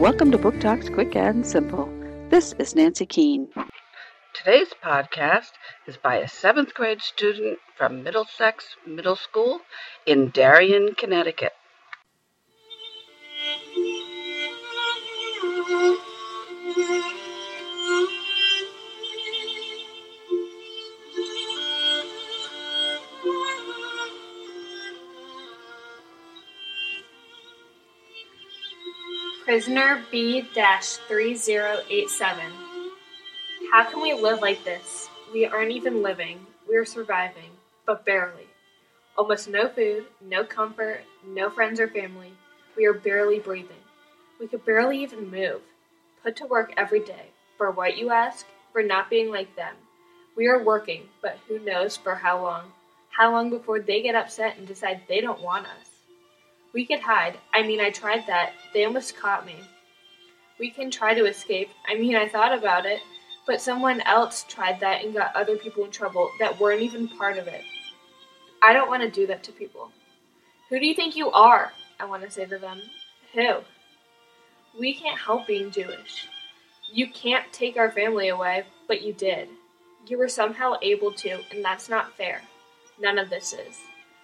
Welcome to Book Talks Quick and Simple. This is Nancy Keane. Today's podcast is by a seventh grade student from Middlesex Middle School in Darien, Connecticut. Prisoner B 3087. How can we live like this? We aren't even living. We're surviving, but barely. Almost no food, no comfort, no friends or family. We are barely breathing. We could barely even move. Put to work every day. For what, you ask? For not being like them. We are working, but who knows for how long? How long before they get upset and decide they don't want us? We could hide. I mean, I tried that. They almost caught me. We can try to escape. I mean, I thought about it. But someone else tried that and got other people in trouble that weren't even part of it. I don't want to do that to people. Who do you think you are? I want to say to them. Who? We can't help being Jewish. You can't take our family away, but you did. You were somehow able to, and that's not fair. None of this is.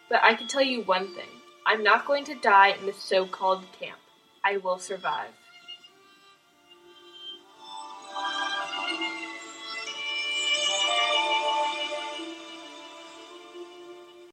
But I can tell you one thing I'm not going to die in this so called camp. I will survive.